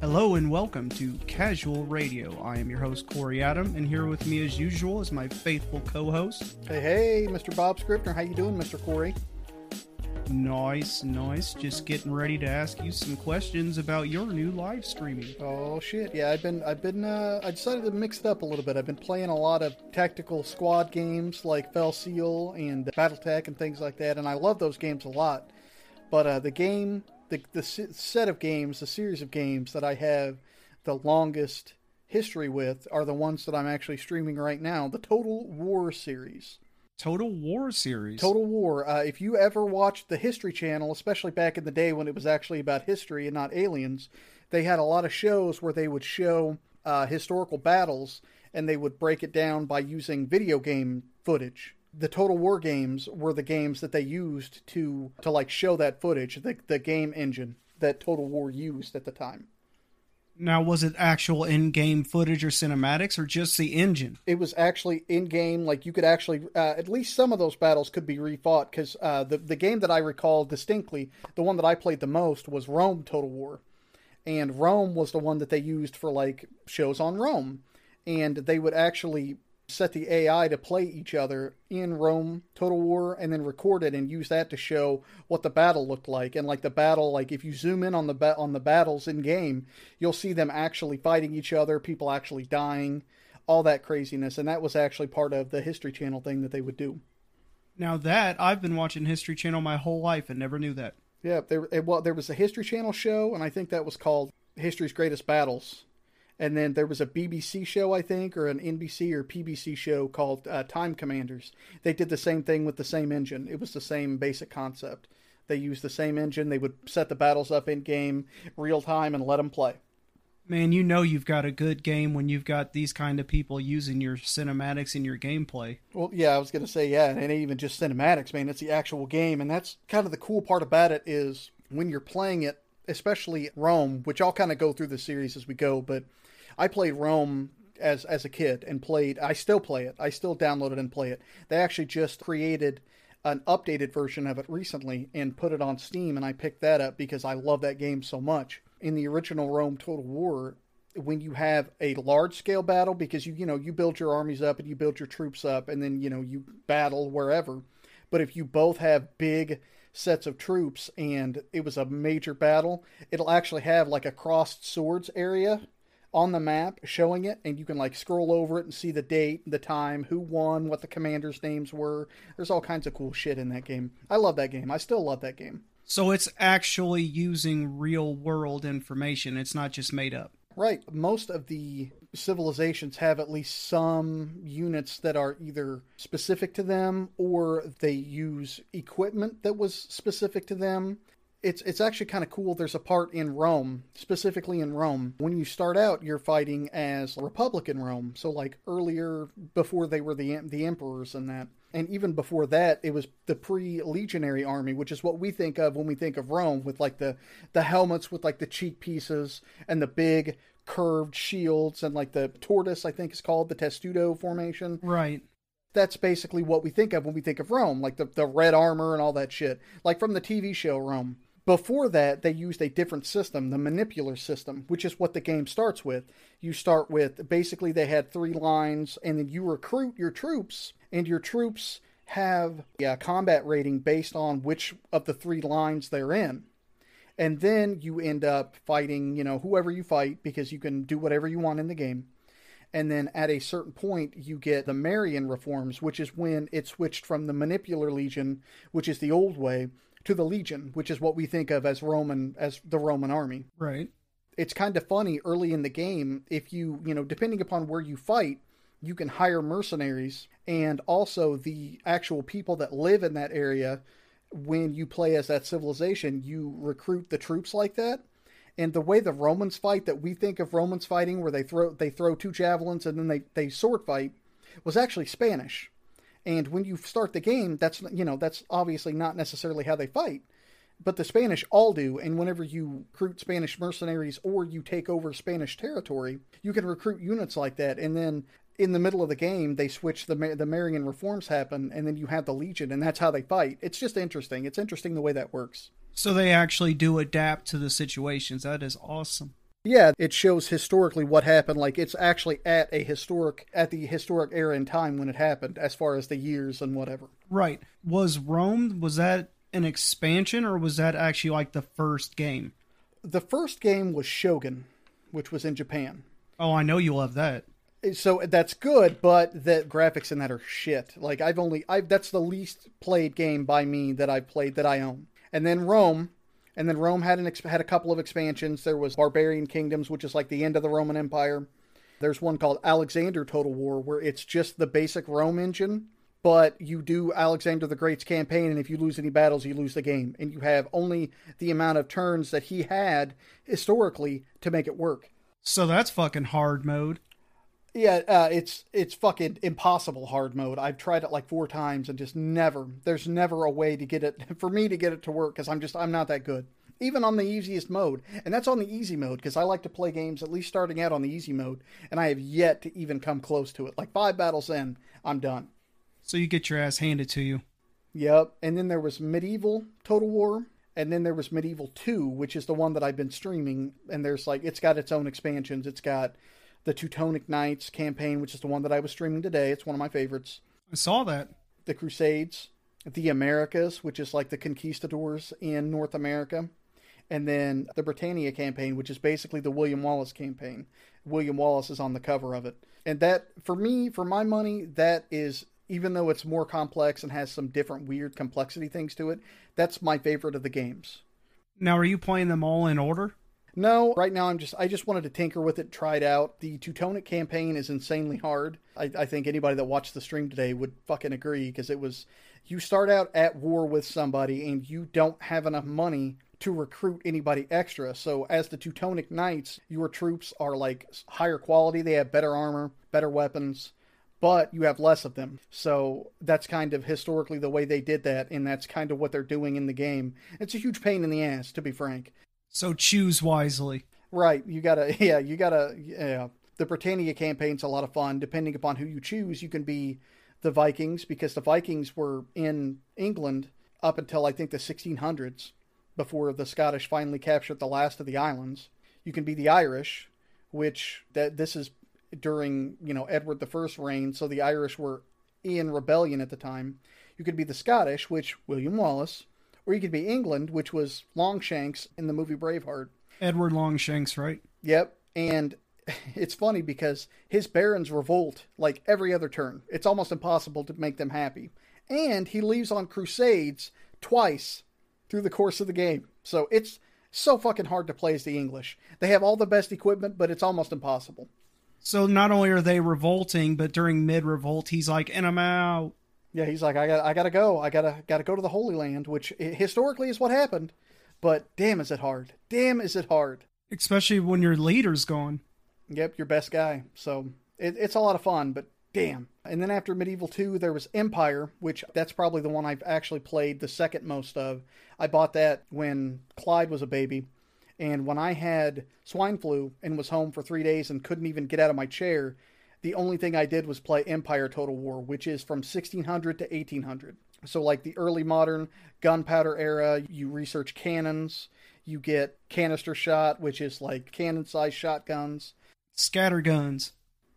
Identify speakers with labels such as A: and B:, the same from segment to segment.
A: Hello and welcome to Casual Radio. I am your host, Corey Adam, and here with me as usual is my faithful co-host.
B: Hey, hey, Mr. Bob Scripner. How you doing, Mr. Corey?
A: Nice, nice. Just getting ready to ask you some questions about your new live streaming.
B: Oh shit, yeah. I've been, I've been, uh, I decided to mix it up a little bit. I've been playing a lot of tactical squad games like Fell Seal and BattleTech and things like that, and I love those games a lot. But uh, the game, the the set of games, the series of games that I have the longest history with are the ones that I'm actually streaming right now. The Total War series.
A: Total War series.
B: Total War. Uh, if you ever watched the History Channel, especially back in the day when it was actually about history and not aliens, they had a lot of shows where they would show uh, historical battles and they would break it down by using video game footage. The Total War games were the games that they used to to like show that footage, the the game engine that Total War used at the time.
A: Now, was it actual in-game footage or cinematics, or just the engine?
B: It was actually in-game. Like you could actually, uh, at least some of those battles could be refought because uh, the the game that I recall distinctly, the one that I played the most was Rome Total War, and Rome was the one that they used for like shows on Rome, and they would actually set the AI to play each other in Rome Total War and then record it and use that to show what the battle looked like. And like the battle, like if you zoom in on the ba- on the battles in game, you'll see them actually fighting each other, people actually dying, all that craziness. And that was actually part of the History Channel thing that they would do.
A: Now that I've been watching History Channel my whole life and never knew that.
B: Yeah, there well there was a History Channel show and I think that was called History's Greatest Battles and then there was a BBC show, I think, or an NBC or PBC show called uh, Time Commanders. They did the same thing with the same engine. It was the same basic concept. They used the same engine. They would set the battles up in game, real time, and let them play.
A: Man, you know you've got a good game when you've got these kind of people using your cinematics in your gameplay.
B: Well, yeah, I was going to say, yeah, and even just cinematics, man. It's the actual game, and that's kind of the cool part about it is when you're playing it, especially Rome, which I'll kind of go through the series as we go, but I played Rome as as a kid and played. I still play it. I still download it and play it. They actually just created an updated version of it recently and put it on Steam, and I picked that up because I love that game so much. In the original Rome Total War, when you have a large scale battle, because you you know you build your armies up and you build your troops up, and then you know you battle wherever. But if you both have big sets of troops and it was a major battle, it'll actually have like a crossed swords area on the map showing it and you can like scroll over it and see the date the time who won what the commanders names were. There's all kinds of cool shit in that game. I love that game. I still love that game.
A: So it's actually using real world information. It's not just made up.
B: Right. Most of the civilizations have at least some units that are either specific to them or they use equipment that was specific to them it's it's actually kind of cool. There's a part in Rome, specifically in Rome, when you start out, you're fighting as Republican Rome. So like earlier, before they were the the emperors and that, and even before that, it was the pre-legionary army, which is what we think of when we think of Rome, with like the the helmets with like the cheek pieces and the big curved shields and like the tortoise, I think is called the testudo formation.
A: Right
B: that's basically what we think of when we think of Rome, like the, the red armor and all that shit. Like from the TV show Rome. Before that, they used a different system, the manipular system, which is what the game starts with. You start with basically they had three lines, and then you recruit your troops, and your troops have a combat rating based on which of the three lines they're in. And then you end up fighting, you know, whoever you fight because you can do whatever you want in the game. And then at a certain point, you get the Marian reforms, which is when it switched from the Manipular Legion, which is the old way, to the Legion, which is what we think of as Roman as the Roman army.
A: Right.
B: It's kind of funny early in the game if you, you know, depending upon where you fight, you can hire mercenaries and also the actual people that live in that area when you play as that civilization, you recruit the troops like that. And the way the Romans fight that we think of Romans fighting where they throw they throw two javelins and then they, they sword fight was actually Spanish. And when you start the game, that's you know that's obviously not necessarily how they fight, but the Spanish all do. And whenever you recruit Spanish mercenaries or you take over Spanish territory, you can recruit units like that. And then in the middle of the game, they switch the the Marian reforms happen, and then you have the Legion, and that's how they fight. It's just interesting. It's interesting the way that works.
A: So they actually do adapt to the situations. That is awesome.
B: Yeah, it shows historically what happened. Like it's actually at a historic at the historic era in time when it happened, as far as the years and whatever.
A: Right. Was Rome was that an expansion or was that actually like the first game?
B: The first game was Shogun, which was in Japan.
A: Oh, I know you love that.
B: So that's good, but the graphics in that are shit. Like I've only I've that's the least played game by me that I've played that I own. And then Rome, and then Rome had an had a couple of expansions. There was Barbarian Kingdoms, which is like the end of the Roman Empire. There's one called Alexander Total War, where it's just the basic Rome engine, but you do Alexander the Great's campaign, and if you lose any battles, you lose the game, and you have only the amount of turns that he had historically to make it work.
A: So that's fucking hard mode.
B: Yeah, uh, it's it's fucking impossible hard mode. I've tried it like four times and just never. There's never a way to get it for me to get it to work because I'm just I'm not that good. Even on the easiest mode, and that's on the easy mode because I like to play games at least starting out on the easy mode, and I have yet to even come close to it. Like five battles in, I'm done.
A: So you get your ass handed to you.
B: Yep. And then there was Medieval Total War, and then there was Medieval 2, which is the one that I've been streaming. And there's like, it's got its own expansions. It's got the Teutonic Knights campaign, which is the one that I was streaming today. It's one of my favorites.
A: I saw that.
B: The Crusades, the Americas, which is like the conquistadors in North America, and then the Britannia campaign, which is basically the William Wallace campaign. William Wallace is on the cover of it. And that, for me, for my money, that is, even though it's more complex and has some different weird complexity things to it, that's my favorite of the games.
A: Now, are you playing them all in order?
B: No, right now I'm just I just wanted to tinker with it, try it out. The Teutonic campaign is insanely hard. I, I think anybody that watched the stream today would fucking agree because it was you start out at war with somebody and you don't have enough money to recruit anybody extra. So as the Teutonic Knights, your troops are like higher quality, they have better armor, better weapons, but you have less of them. So that's kind of historically the way they did that, and that's kind of what they're doing in the game. It's a huge pain in the ass, to be frank.
A: So choose wisely.
B: Right. You gotta, yeah, you gotta, yeah. The Britannia campaign's a lot of fun. Depending upon who you choose, you can be the Vikings because the Vikings were in England up until I think the 1600s before the Scottish finally captured the last of the islands. You can be the Irish, which that this is during you know Edward the I's reign, so the Irish were in rebellion at the time. You could be the Scottish, which William Wallace, or you could be England, which was Longshanks in the movie Braveheart.
A: Edward Longshanks, right?
B: Yep. And it's funny because his barons revolt like every other turn. It's almost impossible to make them happy. And he leaves on crusades twice through the course of the game. So it's so fucking hard to play as the English. They have all the best equipment, but it's almost impossible.
A: So not only are they revolting, but during mid revolt, he's like, "And I'm out."
B: Yeah, he's like, I got, I gotta go. I gotta, gotta go to the Holy Land, which historically is what happened. But damn, is it hard? Damn, is it hard?
A: Especially when your leader's gone.
B: Yep, your best guy. So it, it's a lot of fun, but damn. And then after Medieval 2, there was Empire, which that's probably the one I've actually played the second most of. I bought that when Clyde was a baby. And when I had swine flu and was home for three days and couldn't even get out of my chair, the only thing I did was play Empire Total War, which is from 1600 to 1800. So, like the early modern gunpowder era, you research cannons, you get canister shot, which is like cannon sized shotguns,
A: scatter guns.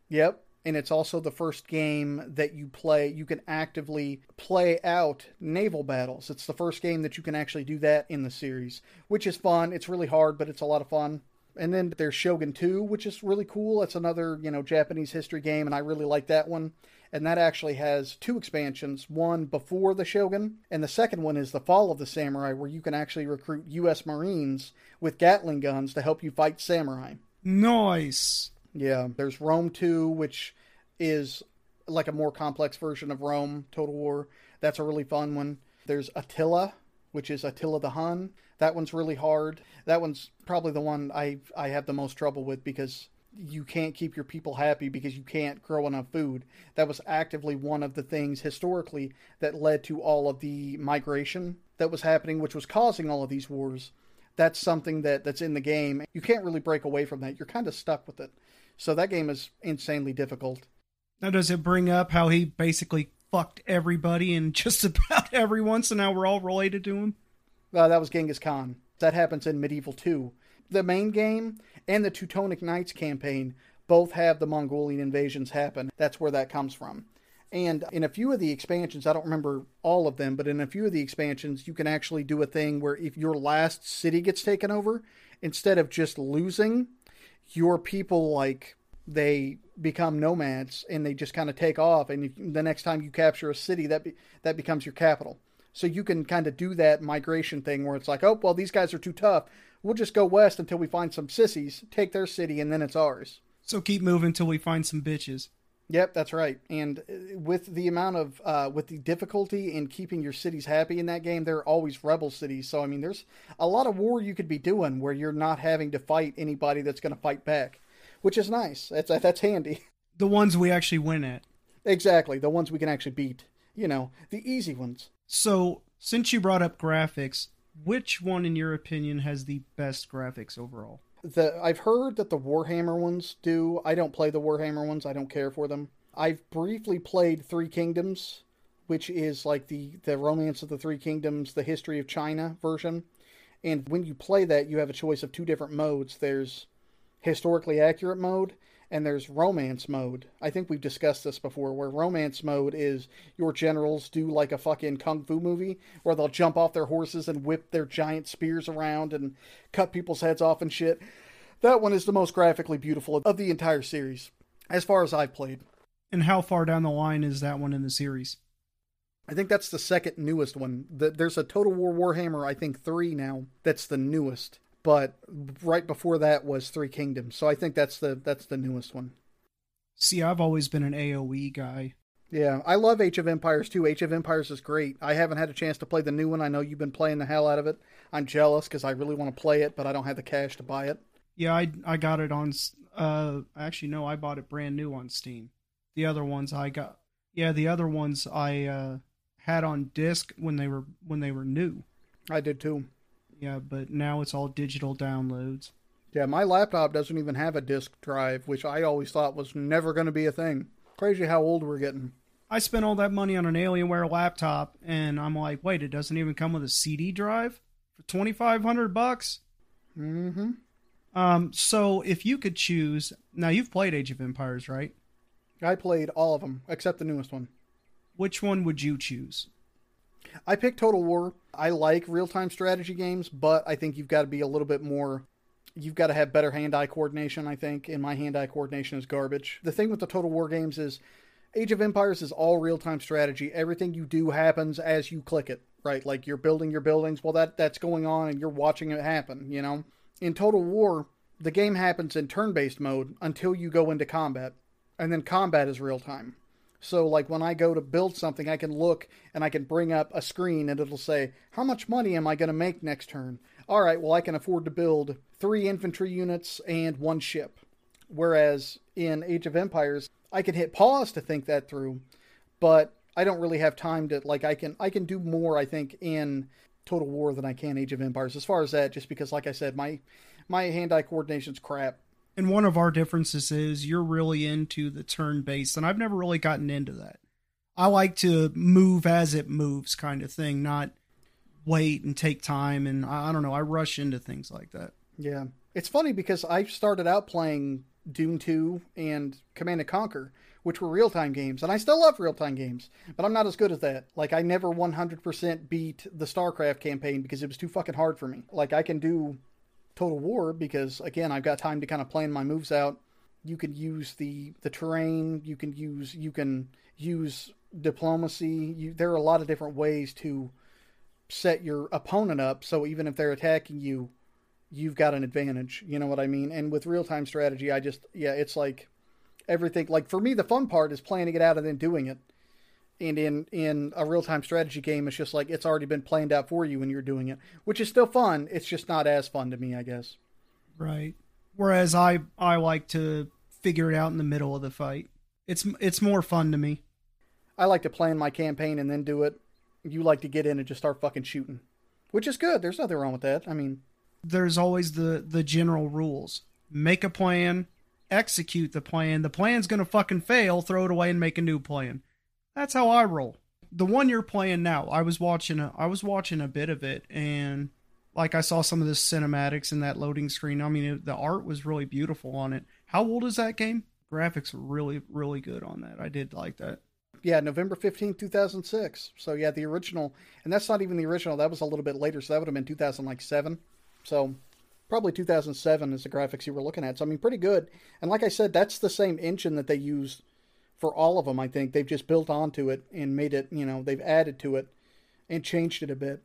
B: Yep. And it's also the first game that you play, you can actively play out naval battles. It's the first game that you can actually do that in the series, which is fun. It's really hard, but it's a lot of fun. And then there's Shogun 2, which is really cool. It's another, you know, Japanese history game, and I really like that one. And that actually has two expansions one before the Shogun, and the second one is The Fall of the Samurai, where you can actually recruit U.S. Marines with Gatling guns to help you fight samurai.
A: Nice.
B: Yeah, there's Rome 2, which is like a more complex version of Rome Total War. That's a really fun one. There's Attila, which is Attila the Hun. That one's really hard. That one's probably the one I I have the most trouble with because you can't keep your people happy because you can't grow enough food. That was actively one of the things historically that led to all of the migration that was happening, which was causing all of these wars. That's something that, that's in the game. You can't really break away from that. You're kind of stuck with it. So that game is insanely difficult.
A: Now, does it bring up how he basically fucked everybody and just about everyone, so now we're all related to him?
B: Uh, that was Genghis Khan. That happens in Medieval 2. the main game and the Teutonic Knights campaign both have the Mongolian invasions happen. That's where that comes from. And in a few of the expansions, I don't remember all of them, but in a few of the expansions, you can actually do a thing where if your last city gets taken over, instead of just losing, your people like they become nomads and they just kind of take off. And the next time you capture a city, that be, that becomes your capital. So you can kind of do that migration thing where it's like, oh well, these guys are too tough. We'll just go west until we find some sissies, take their city, and then it's ours.
A: So keep moving until we find some bitches.
B: Yep, that's right. And uh, with the amount of uh, with the difficulty in keeping your cities happy in that game, there are always rebel cities. So I mean, there's a lot of war you could be doing where you're not having to fight anybody that's going to fight back, which is nice. That's that's handy.
A: The ones we actually win at.
B: Exactly, the ones we can actually beat. You know, the easy ones.
A: So since you brought up graphics, which one, in your opinion, has the best graphics overall?
B: The I've heard that the Warhammer ones do. I don't play the Warhammer ones. I don't care for them. I've briefly played Three Kingdoms, which is like the the Romance of the Three Kingdoms, the History of China version. And when you play that, you have a choice of two different modes. There's historically accurate mode and there's romance mode. I think we've discussed this before, where romance mode is your generals do like a fucking kung fu movie, where they'll jump off their horses and whip their giant spears around and cut people's heads off and shit. That one is the most graphically beautiful of the entire series, as far as I've played.
A: And how far down the line is that one in the series?
B: I think that's the second newest one. There's a Total War Warhammer, I think three now. That's the newest but right before that was Three Kingdoms. So I think that's the that's the newest one.
A: See, I've always been an AOE guy.
B: Yeah, I love Age of Empires too. Age of Empires is great. I haven't had a chance to play the new one. I know you've been playing the hell out of it. I'm jealous because I really want to play it, but I don't have the cash to buy it.
A: Yeah, I I got it on. Uh, actually, no, I bought it brand new on Steam. The other ones I got. Yeah, the other ones I uh, had on disc when they were when they were new.
B: I did too.
A: Yeah, but now it's all digital downloads.
B: Yeah, my laptop doesn't even have a disk drive, which I always thought was never going to be a thing. Crazy how old we're getting.
A: I spent all that money on an Alienware laptop, and I'm like, wait, it doesn't even come with a CD drive for twenty five hundred bucks.
B: Mm-hmm.
A: Um. So if you could choose, now you've played Age of Empires, right?
B: I played all of them except the newest one.
A: Which one would you choose?
B: I picked Total War. I like real time strategy games, but I think you've got to be a little bit more. You've got to have better hand eye coordination, I think, and my hand eye coordination is garbage. The thing with the Total War games is Age of Empires is all real time strategy. Everything you do happens as you click it, right? Like you're building your buildings, well, that, that's going on and you're watching it happen, you know? In Total War, the game happens in turn based mode until you go into combat, and then combat is real time. So, like when I go to build something, I can look and I can bring up a screen and it'll say, How much money am I going to make next turn? All right, well, I can afford to build three infantry units and one ship. Whereas in Age of Empires, I can hit pause to think that through, but I don't really have time to like I can I can do more I think in Total War than I can Age of Empires as far as that just because like I said my my hand-eye coordination's crap
A: and one of our differences is you're really into the turn based, and I've never really gotten into that. I like to move as it moves, kind of thing, not wait and take time. And I, I don't know, I rush into things like that.
B: Yeah. It's funny because I started out playing Doom 2 and Command and Conquer, which were real time games, and I still love real time games, but I'm not as good as that. Like, I never 100% beat the StarCraft campaign because it was too fucking hard for me. Like, I can do Total War because again, I've got time to kind of plan my moves out. You can use the the terrain. You can use you can use diplomacy. You, there are a lot of different ways to set your opponent up. So even if they're attacking you, you've got an advantage. You know what I mean? And with real time strategy, I just yeah, it's like everything. Like for me, the fun part is planning it out and then doing it and in in a real time strategy game, it's just like it's already been planned out for you when you're doing it, which is still fun. It's just not as fun to me, I guess.
A: Right. Whereas I I like to figure it out in the middle of the fight. It's it's more fun to me.
B: I like to plan my campaign and then do it. You like to get in and just start fucking shooting, which is good. There's nothing wrong with that. I mean,
A: there's always the the general rules. Make a plan, execute the plan. The plan's gonna fucking fail. Throw it away and make a new plan. That's how I roll. The one you're playing now, I was watching a, I was watching a bit of it and like I saw some of the cinematics in that loading screen. I mean, it, the art was really beautiful on it. How old is that game? Graphics really, really good on that. I did like that.
B: Yeah, November 15th, 2006. So, yeah, the original, and that's not even the original. That was a little bit later. So, that would have been 2007. So, probably 2007 is the graphics you were looking at. So, I mean, pretty good. And like I said, that's the same engine that they use for all of them, I think. They've just built onto it and made it, you know, they've added to it and changed it a bit.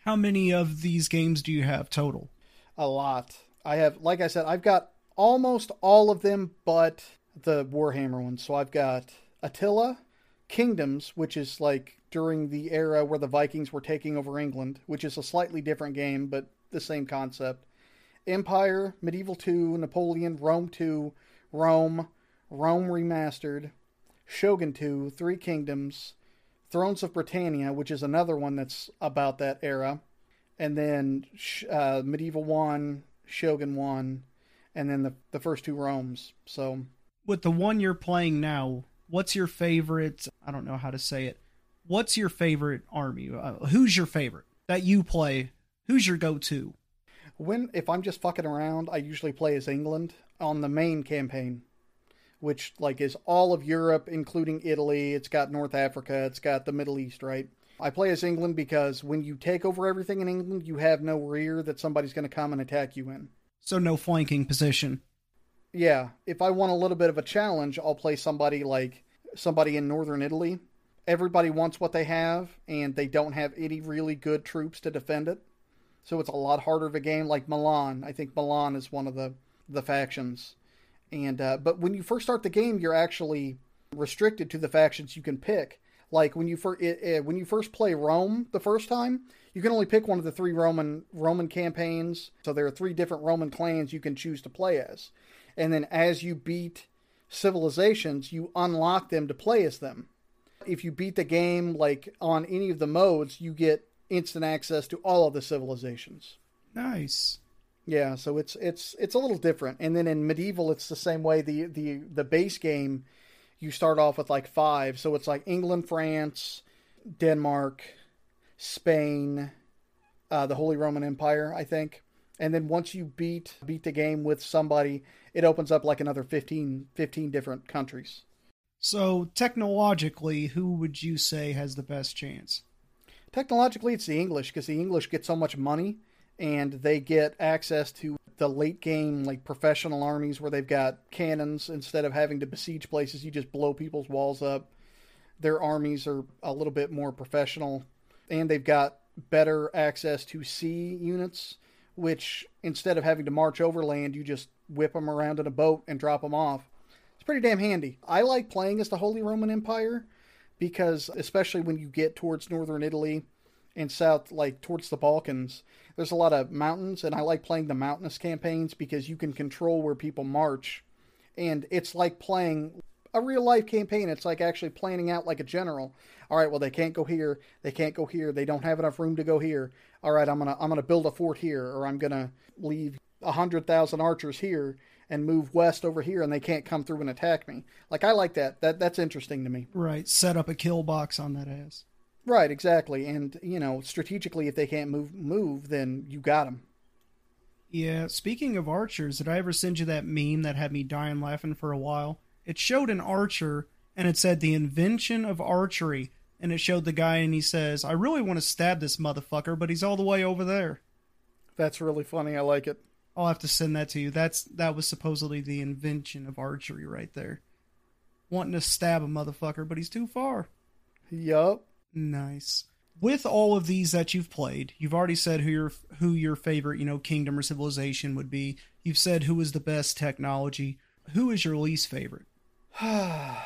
A: How many of these games do you have total?
B: A lot. I have, like I said, I've got almost all of them but the Warhammer ones. So, I've got Attila, Kingdoms, which is like during the era where the Vikings were taking over England, which is a slightly different game, but the same concept. Empire, Medieval 2, Napoleon, Rome 2, Rome, Rome Remastered, Shogun 2, Three Kingdoms, Thrones of Britannia, which is another one that's about that era, and then uh, Medieval 1, Shogun 1, and then the, the first two Romes. So,
A: with the one you're playing now, what's your favorite? I don't know how to say it. What's your favorite army? Uh, who's your favorite that you play? Who's your go-to?
B: When if I'm just fucking around, I usually play as England on the main campaign, which like is all of Europe, including Italy. It's got North Africa. It's got the Middle East, right? I play as England because when you take over everything in England, you have no rear that somebody's going to come and attack you in.
A: So no flanking position.
B: Yeah, if I want a little bit of a challenge, I'll play somebody like somebody in northern Italy. Everybody wants what they have, and they don't have any really good troops to defend it. So it's a lot harder of a game. Like Milan, I think Milan is one of the the factions. And uh, but when you first start the game, you're actually restricted to the factions you can pick. Like when you first when you first play Rome the first time, you can only pick one of the three Roman Roman campaigns. So there are three different Roman clans you can choose to play as and then as you beat civilizations, you unlock them to play as them. If you beat the game like on any of the modes, you get instant access to all of the civilizations.
A: Nice.
B: Yeah, so it's it's it's a little different. And then in medieval it's the same way the the the base game you start off with like 5. So it's like England, France, Denmark, Spain, uh, the Holy Roman Empire, I think. And then once you beat beat the game with somebody, it opens up like another 15, 15 different countries.
A: So, technologically, who would you say has the best chance?
B: Technologically, it's the English because the English get so much money and they get access to the late game, like professional armies where they've got cannons instead of having to besiege places. You just blow people's walls up. Their armies are a little bit more professional and they've got better access to sea units, which instead of having to march overland, you just whip them around in a boat and drop them off. It's pretty damn handy. I like playing as the Holy Roman Empire because, especially when you get towards northern Italy and south, like towards the Balkans, there's a lot of mountains, and I like playing the mountainous campaigns because you can control where people march. And it's like playing a real life campaign. It's like actually planning out like a general. All right, well they can't go here, they can't go here, they don't have enough room to go here. All right, I'm gonna I'm gonna build a fort here, or I'm gonna leave a 100,000 archers here and move west over here and they can't come through and attack me. Like I like that. That that's interesting to me.
A: Right, set up a kill box on that ass.
B: Right, exactly. And you know, strategically if they can't move move, then you got them.
A: Yeah, speaking of archers, did I ever send you that meme that had me dying laughing for a while? It showed an archer and it said the invention of archery and it showed the guy and he says, "I really want to stab this motherfucker, but he's all the way over there."
B: That's really funny. I like it.
A: I'll have to send that to you. That's that was supposedly the invention of archery right there. Wanting to stab a motherfucker, but he's too far.
B: Yup.
A: Nice. With all of these that you've played, you've already said who your who your favorite, you know, kingdom or civilization would be. You've said who is the best technology. Who is your least favorite?
B: man,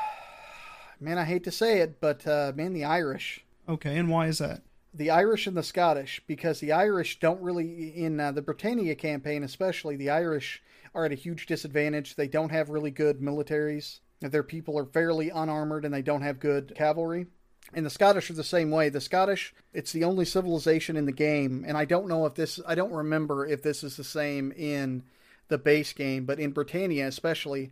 B: I hate to say it, but uh, man, the Irish.
A: Okay, and why is that?
B: the Irish and the Scottish because the Irish don't really in uh, the Britannia campaign especially the Irish are at a huge disadvantage. They don't have really good militaries. Their people are fairly unarmored and they don't have good cavalry. And the Scottish are the same way. The Scottish, it's the only civilization in the game, and I don't know if this, I don't remember if this is the same in the base game, but in Britannia especially,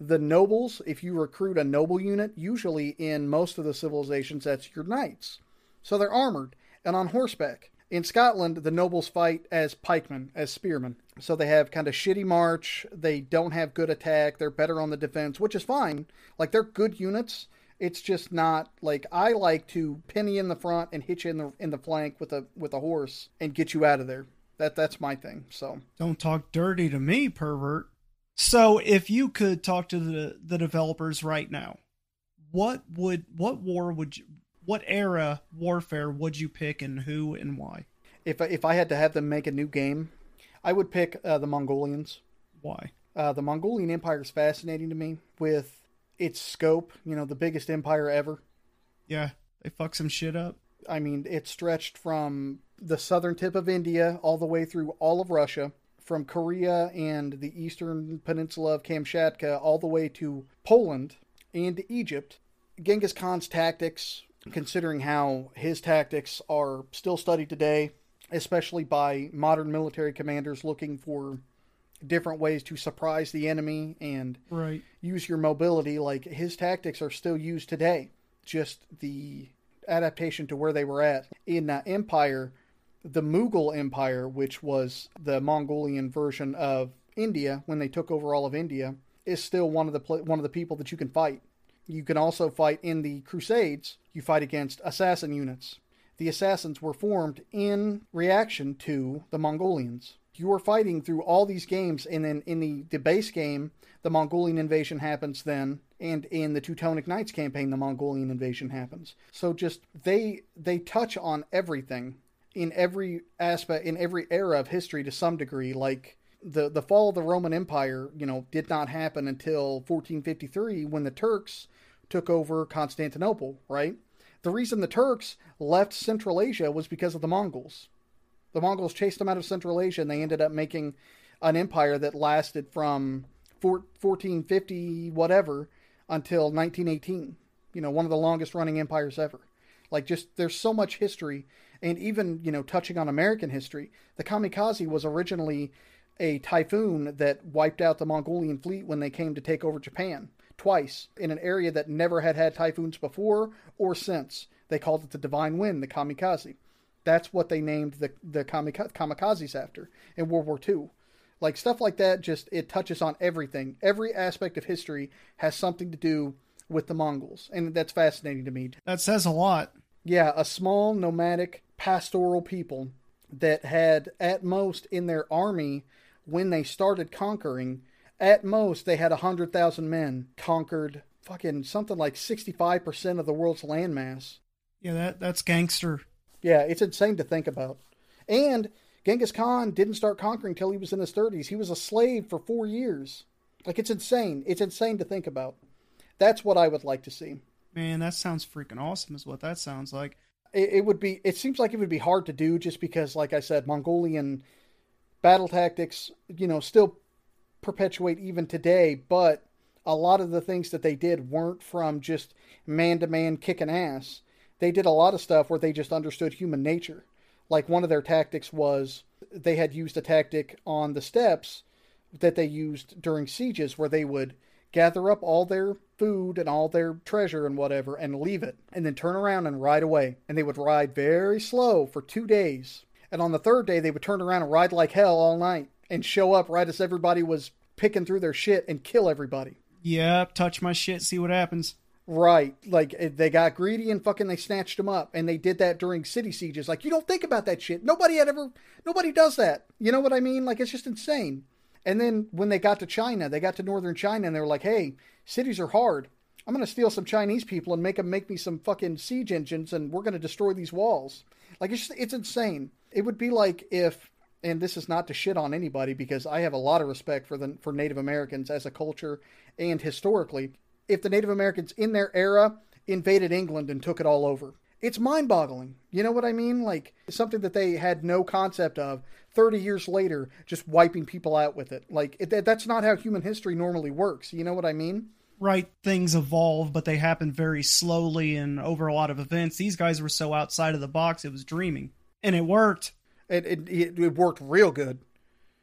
B: the nobles, if you recruit a noble unit, usually in most of the civilizations, that's your knights. So they're armored and on horseback. In Scotland, the nobles fight as pikemen, as spearmen. So they have kind of shitty march. They don't have good attack. They're better on the defense, which is fine. Like they're good units. It's just not like I like to penny in the front and hit you in the in the flank with a with a horse and get you out of there. That that's my thing. So
A: Don't talk dirty to me, pervert. So if you could talk to the the developers right now, what would what war would you what era warfare would you pick and who and why?
B: if I, if I had to have them make a new game, I would pick uh, the Mongolians.
A: Why?
B: Uh, the Mongolian Empire is fascinating to me with its scope. You know, the biggest empire ever.
A: Yeah, they fuck some shit up.
B: I mean, it stretched from the southern tip of India all the way through all of Russia, from Korea and the eastern peninsula of Kamchatka all the way to Poland and Egypt. Genghis Khan's tactics, considering how his tactics are still studied today, especially by modern military commanders looking for different ways to surprise the enemy and
A: Right.
B: use your mobility, like his tactics are still used today. Just the adaptation to where they were at. In uh, Empire, the Mughal Empire, which was the Mongolian version of India when they took over all of India, is still one of the pla one of the people that you can fight. You can also fight in the Crusades. You fight against assassin units. The assassins were formed in reaction to the Mongolians. You are fighting through all these games, and then in the, the base game, the Mongolian invasion happens then, and in the Teutonic Knights campaign, the Mongolian invasion happens. So just they they touch on everything in every aspect in every era of history to some degree. Like the the fall of the Roman Empire, you know, did not happen until 1453 when the Turks took over Constantinople, right? The reason the Turks left Central Asia was because of the Mongols. The Mongols chased them out of Central Asia and they ended up making an empire that lasted from 1450 whatever until 1918. You know, one of the longest running empires ever. Like just there's so much history and even, you know, touching on American history, the kamikaze was originally a typhoon that wiped out the Mongolian fleet when they came to take over Japan twice in an area that never had had typhoons before or since. They called it the Divine Wind, the kamikaze. That's what they named the the kamika- kamikazes after in World War II. Like stuff like that, just it touches on everything. Every aspect of history has something to do with the Mongols, and that's fascinating to me.
A: That says a lot.
B: Yeah, a small nomadic pastoral people that had at most in their army when they started conquering, at most they had a 100,000 men conquered fucking something like 65% of the world's landmass.
A: Yeah, that that's gangster.
B: Yeah, it's insane to think about. And Genghis Khan didn't start conquering till he was in his 30s. He was a slave for 4 years. Like it's insane. It's insane to think about. That's what I would like to see.
A: Man, that sounds freaking awesome is what that sounds like.
B: it, it would be it seems like it would be hard to do just because like i said mongolian battle tactics you know still perpetuate even today but a lot of the things that they did weren't from just man to man kicking ass they did a lot of stuff where they just understood human nature like one of their tactics was they had used a tactic on the steppes that they used during sieges where they would gather up all their food and all their treasure and whatever and leave it and then turn around and ride away. And they would ride very slow for two days. And on the third day, they would turn around and ride like hell all night and show up right as everybody was picking through their shit and kill everybody.
A: Yep, touch my shit, see what happens.
B: Right. Like eh, they got greedy and fucking they snatched them up. And they did that during city sieges. Like you don't think about that shit. Nobody had ever, nobody does that. You know what I mean? Like it's just insane. And then when they got to China, they got to northern China and they were like, hey, cities are hard. I'm going to steal some Chinese people and make them make me some fucking siege engines and we're going to destroy these walls. Like it's just, it's insane. It would be like if and this is not to shit on anybody because I have a lot of respect for the for Native Americans as a culture and historically. If the Native Americans in their era invaded England and took it all over, it's mind-boggling. You know what I mean? Like something that they had no concept of 30 years later, just wiping people out with it. Like it, that's not how human history normally works. You know what I mean?
A: Right, things evolve, but they happen very slowly and over a lot of events. These guys were so outside of the box, it was dreaming. And it worked.
B: It, it, it, it worked real good.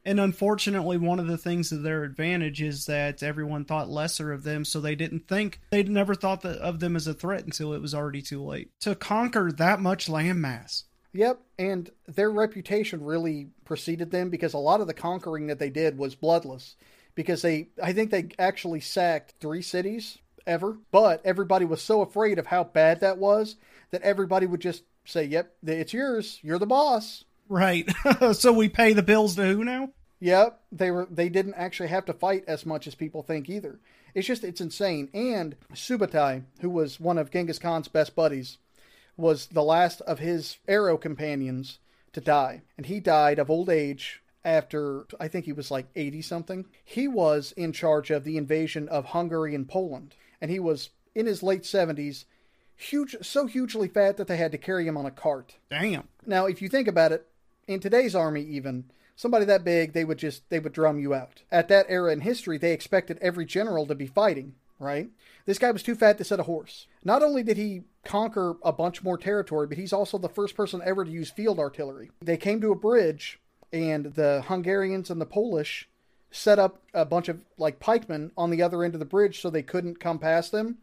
A: And unfortunately, one of the things to their advantage is that everyone thought lesser of them, so they didn't think, they never thought of them as a threat until it was already too late. To conquer that much landmass.
B: Yep, and their reputation really preceded them because a lot of the conquering that they did was bloodless. Because they, I think they actually sacked three cities ever, but everybody was so afraid of how bad that was that everybody would just say, "Yep, it's yours. You're the boss."
A: Right. so we pay the bills to who now?
B: Yep, they were. They didn't actually have to fight as much as people think either. It's just it's insane. And Subutai, who was one of Genghis Khan's best buddies, was the last of his arrow companions to die. And he died of old age after, I think he was like 80 something. He was in charge of the invasion of Hungary and Poland. And he was in his late 70s, huge, so hugely fat that they had to carry him on a cart.
A: Damn.
B: Now, if you think about it, in today's army, even, somebody that big, they would just, they would drum you out. At that era in history, they expected every general to be fighting, right? This guy was too fat to sit a horse. Not only did he conquer a bunch more territory, but he's also the first person ever to use field artillery. They came to a bridge, and the Hungarians and the Polish set up a bunch of like pikemen on the other end of the bridge so they couldn't come past them.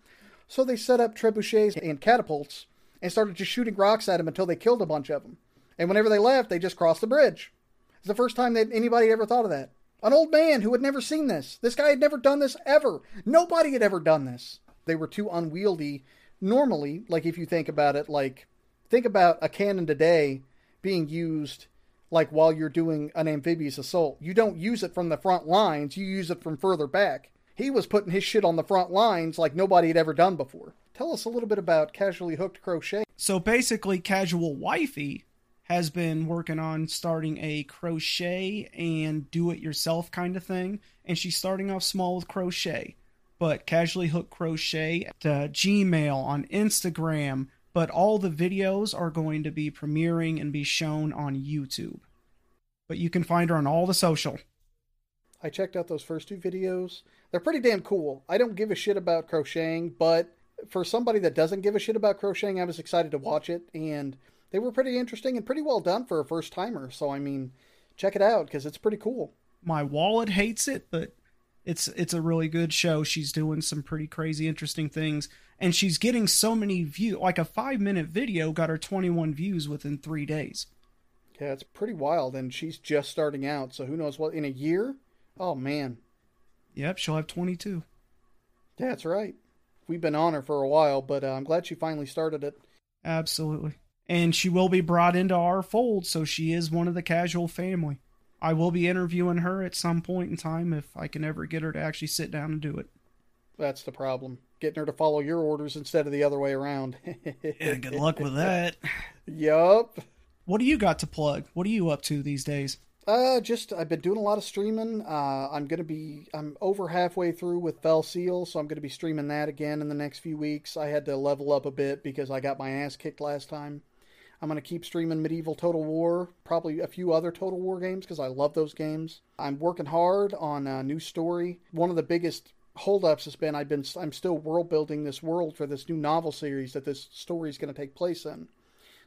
B: So they set up trebuchets and catapults and started just shooting rocks at them until they killed a bunch of them. And whenever they left, they just crossed the bridge. It's the first time that anybody had ever thought of that. An old man who had never seen this. This guy had never done this ever. Nobody had ever done this. They were too unwieldy. Normally, like if you think about it, like think about a cannon today being used like while you're doing an amphibious assault. You don't use it from the front lines, you use it from further back. He was putting his shit on the front lines like nobody had ever done before. Tell us a little bit about casually hooked crochet.
A: So basically, Casual Wifey has been working on starting a crochet and do it yourself kind of thing. And she's starting off small with crochet, but casually hook crochet to Gmail on Instagram. But all the videos are going to be premiering and be shown on YouTube. But you can find her on all the social.
B: I checked out those first two videos. They're pretty damn cool. I don't give a shit about crocheting, but for somebody that doesn't give a shit about crocheting, I was excited to watch it. And they were pretty interesting and pretty well done for a first timer. So I mean, check it out because it's pretty cool.
A: My wallet hates it, but it's it's a really good show. She's doing some pretty crazy, interesting things, and she's getting so many views. Like a five minute video got her twenty one views within three days.
B: Yeah, it's pretty wild, and she's just starting out. So who knows what in a year? Oh man.
A: Yep, she'll have twenty two.
B: That's right. We've been on her for a while, but uh, I'm glad she finally started it.
A: Absolutely and she will be brought into our fold, so she is one of the casual family. I will be interviewing her at some point in time if I can ever get her to actually sit down and do it.
B: That's the problem. Getting her to follow your orders instead of the other way around.
A: yeah, good luck with that.
B: Yup.
A: What do you got to plug? What are you up to these days?
B: Uh, just I've been doing a lot of streaming. Uh, I'm gonna be I'm over halfway through with Fell Seal, so I'm gonna be streaming that again in the next few weeks. I had to level up a bit because I got my ass kicked last time. I'm going to keep streaming Medieval Total War, probably a few other Total War games because I love those games. I'm working hard on a new story. One of the biggest holdups has been I've been I'm still world building this world for this new novel series that this story is going to take place in.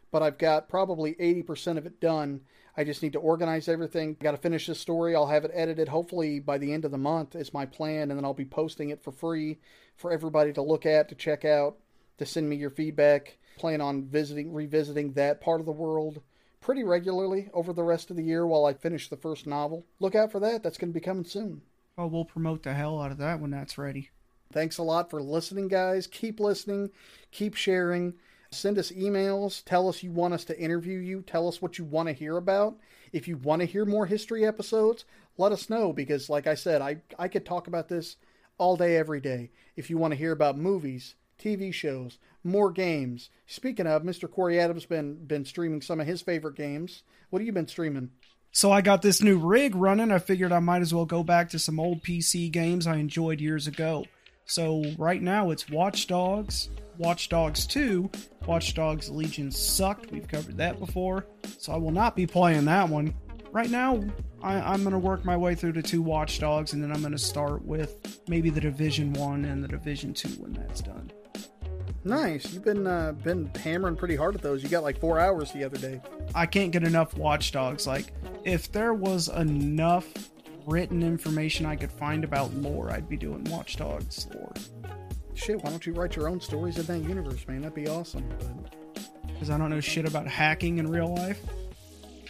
B: But I've got probably 80% of it done. I just need to organize everything. Got to finish this story. I'll have it edited hopefully by the end of the month is my plan and then I'll be posting it for free for everybody to look at, to check out, to send me your feedback plan on visiting, revisiting that part of the world pretty regularly over the rest of the year while I finish the first novel. Look out for that. That's going to be coming soon.
A: Well, we'll promote the hell out of that when that's ready.
B: Thanks a lot for listening, guys. Keep listening, keep sharing. Send us emails. Tell us you want us to interview you. Tell us what you want to hear about. If you want to hear more history episodes, let us know because, like I said, I, I could talk about this all day, every day. If you want to hear about movies, TV shows, more games. Speaking of, Mr. Corey Adams been been streaming some of his favorite games. What have you been streaming?
A: So I got this new rig running. I figured I might as well go back to some old PC games I enjoyed years ago. So right now it's Watch Dogs, Watch Dogs 2, Watch Dogs Legion sucked. We've covered that before. So I will not be playing that one. Right now, I, am going to work my way through the two Watch Dogs, and then I'm going to start with maybe the Division 1 and the Division 2 when that's done.
B: Nice. You've been uh, been hammering pretty hard at those. You got like four hours the other day.
A: I can't get enough Watchdogs. Like, if there was enough written information I could find about lore, I'd be doing Watchdogs lore.
B: Shit, why don't you write your own stories in that universe, man? That'd be awesome. But
A: because I don't know shit about hacking in real life.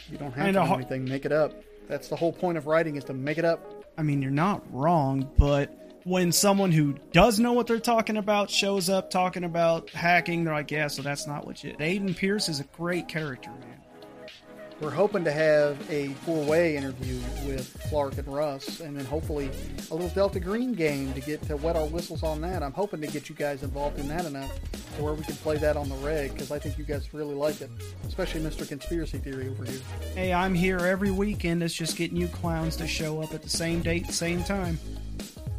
B: You don't
A: I
B: have to
A: know
B: anything. Make it up. That's the whole point of writing is to make it up.
A: I mean, you're not wrong, but when someone who does know what they're talking about shows up talking about hacking, they're like, yeah, so that's not legit. Aiden Pearce is a great character, man.
B: We're hoping to have a four-way interview with Clark and Russ, and then hopefully a little Delta Green game to get to wet our whistles on that. I'm hoping to get you guys involved in that enough to where we can play that on the reg because I think you guys really like it, especially Mr. Conspiracy Theory over here.
A: Hey, I'm here every weekend. It's just getting you clowns to show up at the same date, same time.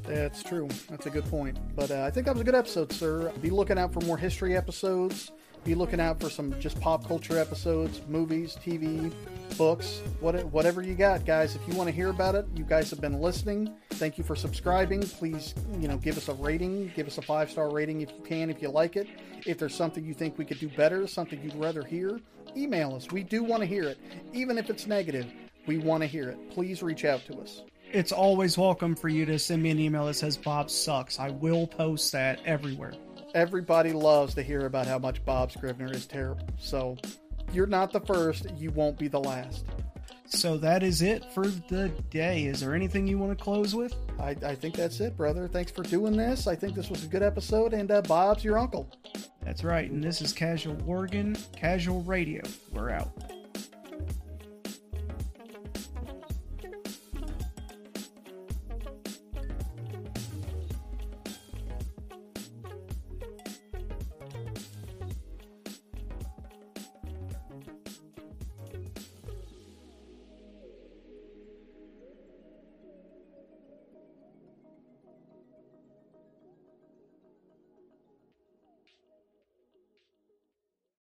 B: That's true. That's a good point. But uh, I think that was a good episode, sir. Be looking out for more history episodes. Be looking out for some just pop culture episodes, movies, TV, books, what, whatever you got, guys. If you want to hear about it, you guys have been listening. Thank you for subscribing. Please, you know, give us a rating. Give us a five star rating if you can, if you like it. If there's something you think we could do better, something you'd rather hear, email us. We do want to hear it, even if it's negative. We want to hear it. Please reach out to us.
A: It's always welcome for you to send me an email that says Bob sucks. I will post that everywhere.
B: everybody loves to hear about how much Bob Scrivener is terrible. So you're not the first, you won't be the last.
A: So that is it for the day. Is there anything you want to close with?
B: I, I think that's it, brother. Thanks for doing this. I think this was a good episode, and uh, Bob's your uncle.
A: That's right, and this is Casual Oregon, Casual Radio. We're out.